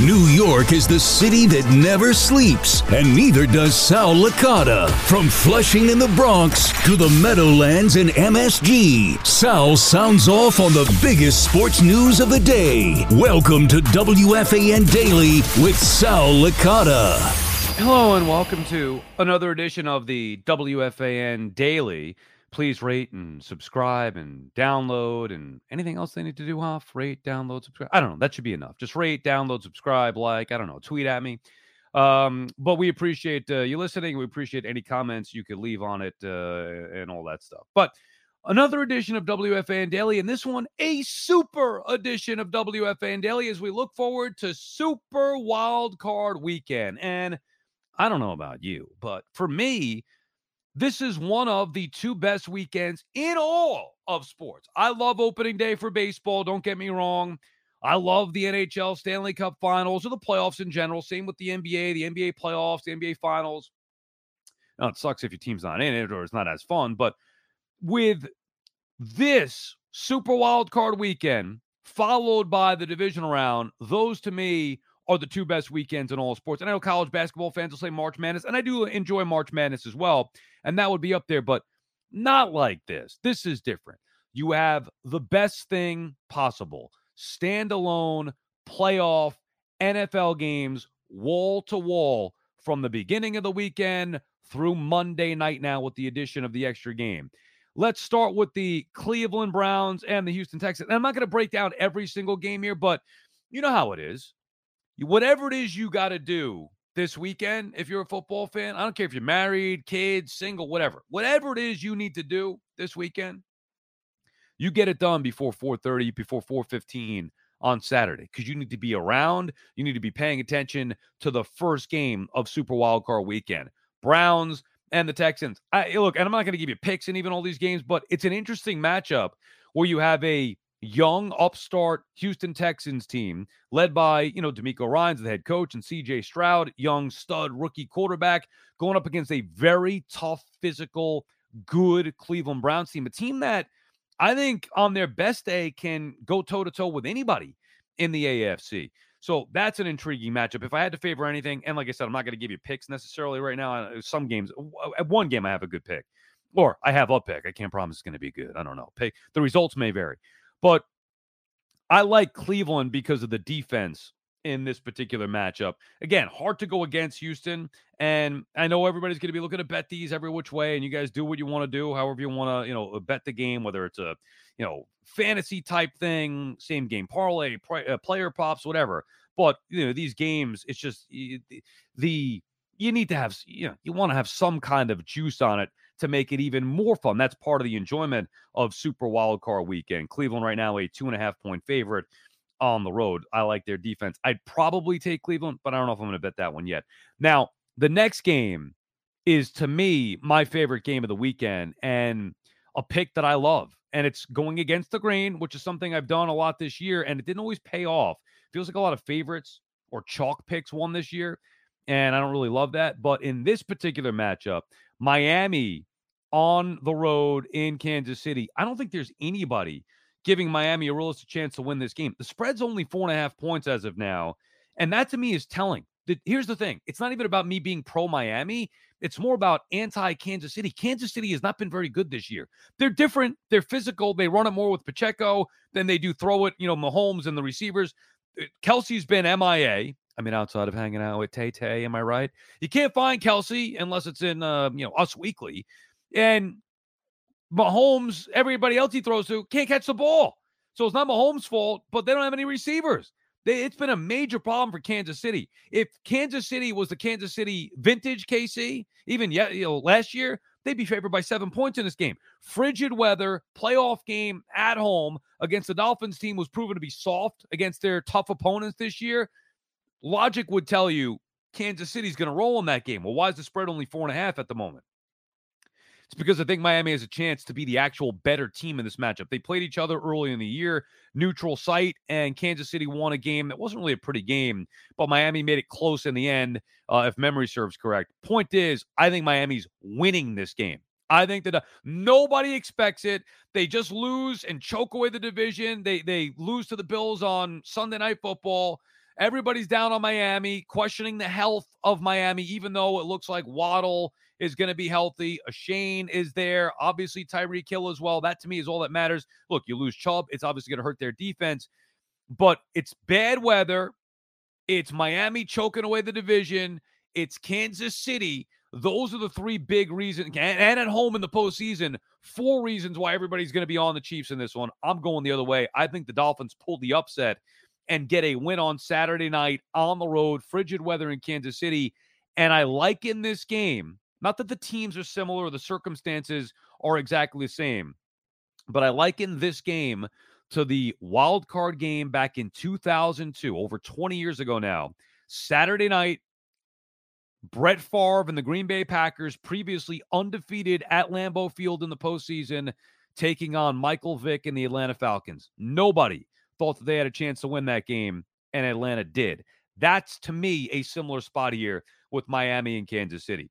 New York is the city that never sleeps, and neither does Sal Licata. From Flushing in the Bronx to the Meadowlands in MSG, Sal sounds off on the biggest sports news of the day. Welcome to WFAN Daily with Sal Licata. Hello, and welcome to another edition of the WFAN Daily please rate and subscribe and download and anything else they need to do off rate download subscribe i don't know that should be enough. Just rate download subscribe like i don't know tweet at me. Um, but we appreciate uh, you listening. We appreciate any comments you could leave on it uh, and all that stuff. But another edition of wfan daily and this one a super edition of wfan daily as we look forward to super wild card weekend. And i don't know about you but for me this is one of the two best weekends in all of sports. I love opening day for baseball. Don't get me wrong. I love the NHL Stanley Cup finals or the playoffs in general. Same with the NBA, the NBA playoffs, the NBA finals. Now, it sucks if your team's not in it or it's not as fun. But with this super wild card weekend, followed by the division round, those to me are the two best weekends in all sports. And I know college basketball fans will say March Madness, and I do enjoy March Madness as well. And that would be up there, but not like this. This is different. You have the best thing possible standalone playoff NFL games wall to wall from the beginning of the weekend through Monday night now with the addition of the extra game. Let's start with the Cleveland Browns and the Houston Texans. And I'm not going to break down every single game here, but you know how it is whatever it is you got to do this weekend, if you're a football fan, I don't care if you're married, kids, single, whatever, whatever it is you need to do this weekend, you get it done before 4:30, before 4:15 on Saturday because you need to be around. You need to be paying attention to the first game of Super Wildcard Weekend, Browns and the Texans. I look, and I'm not going to give you picks in even all these games, but it's an interesting matchup where you have a young upstart Houston Texans team led by, you know, DeMeco Ryans, the head coach, and CJ Stroud, young stud rookie quarterback, going up against a very tough, physical, good Cleveland Browns team, a team that I think on their best day can go toe to toe with anybody in the AFC. So that's an intriguing matchup. If I had to favor anything, and like I said, I'm not going to give you picks necessarily right now. Uh, some games, at one game, I have a good pick, or I have a pick. I can't promise it's going to be good. I don't know. Pick the results may vary. But I like Cleveland because of the defense in this particular matchup. Again, hard to go against Houston. And I know everybody's going to be looking to bet these every which way, and you guys do what you want to do, however you want to, you know, bet the game, whether it's a, you know, fantasy type thing, same game parlay, uh, player props, whatever. But you know, these games, it's just the you need to have, you know, you want to have some kind of juice on it to make it even more fun. That's part of the enjoyment of Super Wildcard Weekend. Cleveland right now a two and a half point favorite on the road. I like their defense. I'd probably take Cleveland, but I don't know if I'm going to bet that one yet. Now, the next game is to me my favorite game of the weekend and a pick that I love. And it's going against the grain, which is something I've done a lot this year, and it didn't always pay off. Feels like a lot of favorites or chalk picks won this year, and I don't really love that. But in this particular matchup, Miami on the road in Kansas City. I don't think there's anybody giving Miami a realistic chance to win this game. The spread's only four and a half points as of now. And that to me is telling. Here's the thing it's not even about me being pro Miami. It's more about anti Kansas City. Kansas City has not been very good this year. They're different. They're physical. They run it more with Pacheco than they do throw it, you know, Mahomes and the receivers. Kelce's been MIA. I mean, outside of hanging out with Tay Tay, am I right? You can't find Kelce unless it's in, uh, you know, Us Weekly. And Mahomes, everybody else he throws to, can't catch the ball. So it's not Mahomes' fault, but they don't have any receivers. They, it's been a major problem for Kansas City. If Kansas City was the Kansas City vintage KC, even yet, you know, last year, they'd be favored by seven points in this game. Frigid weather, playoff game at home against the Dolphins team was proven to be soft against their tough opponents this year. Logic would tell you Kansas City's going to roll in that game. Well, why is the spread only four and a half at the moment? It's because I think Miami has a chance to be the actual better team in this matchup. They played each other early in the year, neutral site, and Kansas City won a game that wasn't really a pretty game, but Miami made it close in the end, uh, if memory serves correct. Point is, I think Miami's winning this game. I think that uh, nobody expects it. They just lose and choke away the division. They they lose to the Bills on Sunday Night Football. Everybody's down on Miami, questioning the health of Miami, even though it looks like Waddle is going to be healthy. Achane is there. Obviously, Tyreek Hill as well. That to me is all that matters. Look, you lose Chubb. It's obviously going to hurt their defense, but it's bad weather. It's Miami choking away the division. It's Kansas City. Those are the three big reasons, and, at home in the postseason, four reasons why everybody's going to be on the Chiefs in this one. I'm going the other way. I think the Dolphins pulled the upset and get a win on Saturday night on the road, frigid weather in Kansas City. And I like in this game not that the teams are similar or the circumstances are exactly the same, but I liken this game to the wild card game back in 2002, over 20 years ago now. Saturday night, Brett Favre and the Green Bay Packers, previously undefeated at Lambeau Field in the postseason, taking on Michael Vick and the Atlanta Falcons. Nobody thought that they had a chance to win that game, and Atlanta did. That's to me a similar spot here with Miami and Kansas City.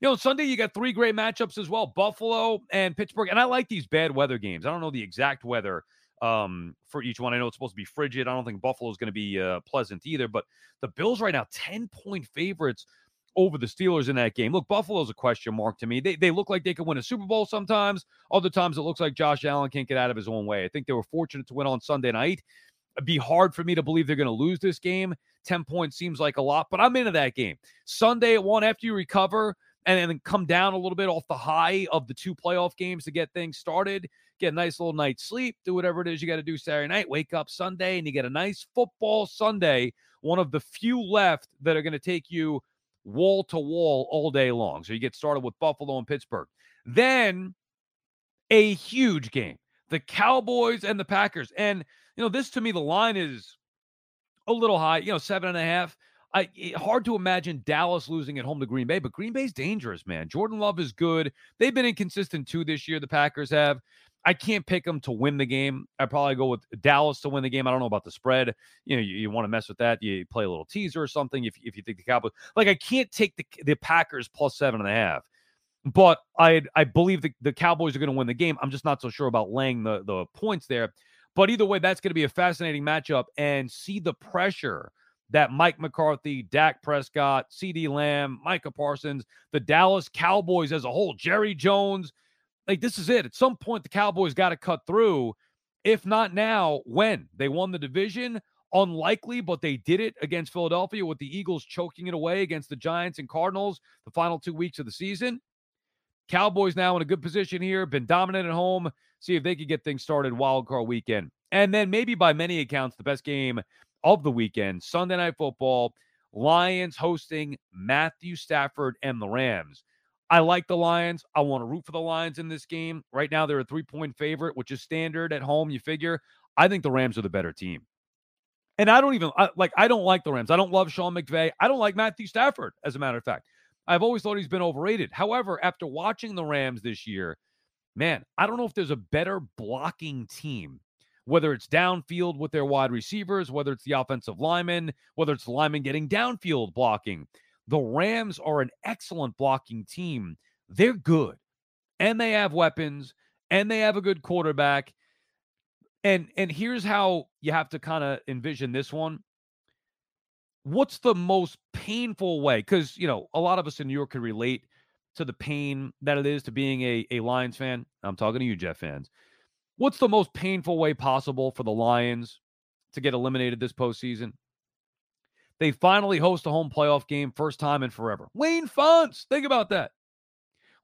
You know, Sunday you got three great matchups as well Buffalo and Pittsburgh. And I like these bad weather games. I don't know the exact weather um, for each one. I know it's supposed to be frigid. I don't think Buffalo is going to be uh, pleasant either. But the Bills right now, 10 point favorites over the Steelers in that game. Look, Buffalo's a question mark to me. They, they look like they can win a Super Bowl sometimes. Other times it looks like Josh Allen can't get out of his own way. I think they were fortunate to win on Sunday night. It'd be hard for me to believe they're going to lose this game. 10 points seems like a lot, but I'm into that game. Sunday at one, after you recover and then come down a little bit off the high of the two playoff games to get things started, get a nice little night's sleep, do whatever it is you got to do Saturday night, wake up Sunday, and you get a nice football Sunday, one of the few left that are going to take you wall to wall all day long. So you get started with Buffalo and Pittsburgh. Then a huge game the Cowboys and the Packers. And, you know, this to me, the line is a little high, you know, seven and a half. I it- hard to imagine Dallas losing at home to Green Bay, but Green Bay's dangerous, man. Jordan Love is good. They've been inconsistent too this year. The Packers have. I can't pick them to win the game. I probably go with Dallas to win the game. I don't know about the spread. You know, you, you want to mess with that. You play a little teaser or something if, if you think the Cowboys. Like I can't take the the Packers plus seven and a half. But I I believe the, the Cowboys are going to win the game. I'm just not so sure about laying the the points there. But either way, that's going to be a fascinating matchup and see the pressure that Mike McCarthy, Dak Prescott, CeeDee Lamb, Micah Parsons, the Dallas Cowboys as a whole, Jerry Jones. Like, this is it. At some point, the Cowboys got to cut through. If not now, when? They won the division. Unlikely, but they did it against Philadelphia with the Eagles choking it away against the Giants and Cardinals the final two weeks of the season. Cowboys now in a good position here, been dominant at home. See if they could get things started wild card weekend. And then maybe by many accounts, the best game of the weekend, Sunday night football, Lions hosting Matthew Stafford and the Rams. I like the Lions. I want to root for the Lions in this game. Right now, they're a three point favorite, which is standard at home. You figure. I think the Rams are the better team. And I don't even I, like, I don't like the Rams. I don't love Sean McVay. I don't like Matthew Stafford, as a matter of fact. I've always thought he's been overrated. However, after watching the Rams this year, man, I don't know if there's a better blocking team whether it's downfield with their wide receivers, whether it's the offensive linemen, whether it's the linemen getting downfield blocking. The Rams are an excellent blocking team. They're good and they have weapons and they have a good quarterback. And and here's how you have to kind of envision this one. What's the most painful way? Because you know, a lot of us in New York can relate to the pain that it is to being a, a Lions fan. I'm talking to you, Jets fans. What's the most painful way possible for the Lions to get eliminated this postseason? They finally host a home playoff game, first time in forever. Wayne Fontes, think about that.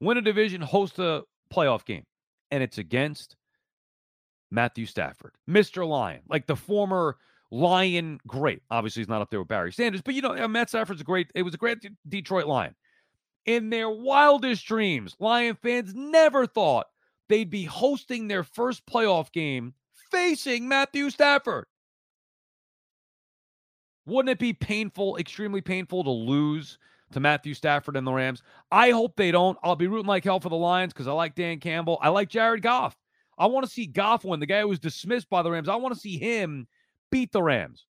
Win a division, host a playoff game, and it's against Matthew Stafford, Mr. Lion, like the former Lion great. Obviously, he's not up there with Barry Sanders, but you know, Matt Stafford's a great, it was a great Detroit Lion. In their wildest dreams, Lion fans never thought they'd be hosting their first playoff game facing Matthew Stafford. Wouldn't it be painful, extremely painful to lose to Matthew Stafford and the Rams? I hope they don't. I'll be rooting like hell for the Lions because I like Dan Campbell. I like Jared Goff. I want to see Goff win, the guy who was dismissed by the Rams. I want to see him beat the Rams.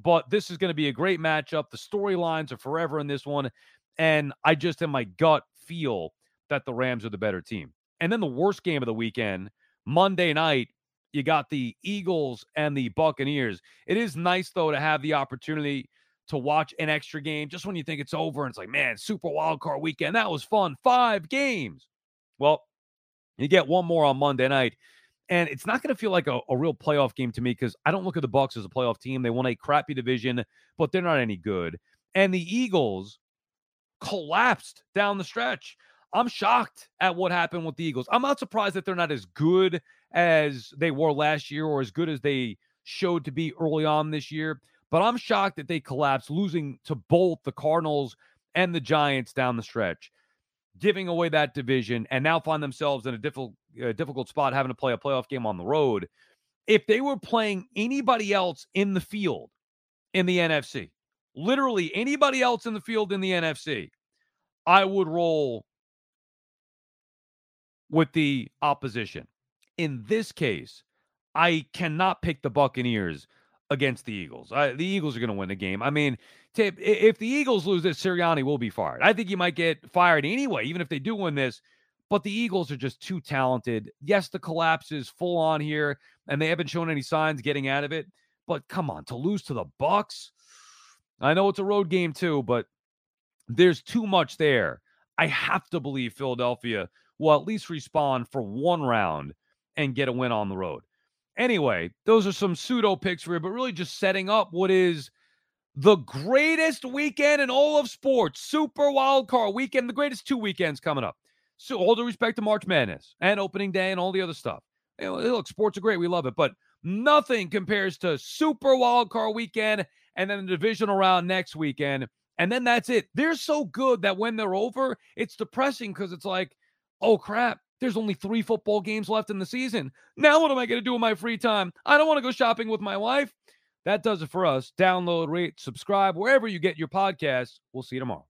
But this is going to be a great matchup. The storylines are forever in this one. And I just, in my gut, feel that the Rams are the better team. And then the worst game of the weekend, Monday night, you got the Eagles and the Buccaneers. It is nice, though, to have the opportunity to watch an extra game just when you think it's over. And it's like, man, Super Wild Card weekend. That was fun. Five games. Well, you get one more on Monday night. And it's not going to feel like a, a, real playoff game to me because I don't look at the Bucs as a playoff team. They won a crappy division, but they're not any good. And the Eagles collapsed down the stretch. I'm shocked at what happened with the Eagles. I'm not surprised that they're not as good as they were last year or as good as they showed to be early on this year. But I'm shocked that they collapsed, losing to both the Cardinals and the Giants down the stretch, giving away that division, and now find themselves in a difficult, uh, difficult spot having to play a playoff game on the road. If they were playing anybody else in the field in the NFC, literally anybody else in the field in the NFC, I would roll with the opposition. In this case, I cannot pick the Buccaneers against the Eagles. I, the Eagles are going to win the game. I mean, if the Eagles lose this, Sirianni will be fired. I think he might get fired anyway, even if they do win this. But the Eagles are just too talented. Yes, the collapse is full on here, and they haven't shown any signs getting out of it. But come on, to lose to the Bucs, I know it's a road game too, but there's too much there. I have to believe Philadelphia will at least respond for one round and get a win on the road. Anyway, those are some pseudo picks for you, but really just setting up what is the greatest weekend in all of sports. Super wild card weekend, the greatest two weekends coming up. So, all due respect to March Madness and opening day and all the other stuff. Look, sports are great. We love it, but nothing compares to Super Wild Card weekend and then the divisional round next weekend. And then that's it. They're so good that when they're over, it's depressing because it's like, oh crap, there's only three football games left in the season. Now, what am I going to do in my free time? I don't want to go shopping with my wife. That does it for us. Download, rate, subscribe wherever you get your podcasts. We'll see you tomorrow.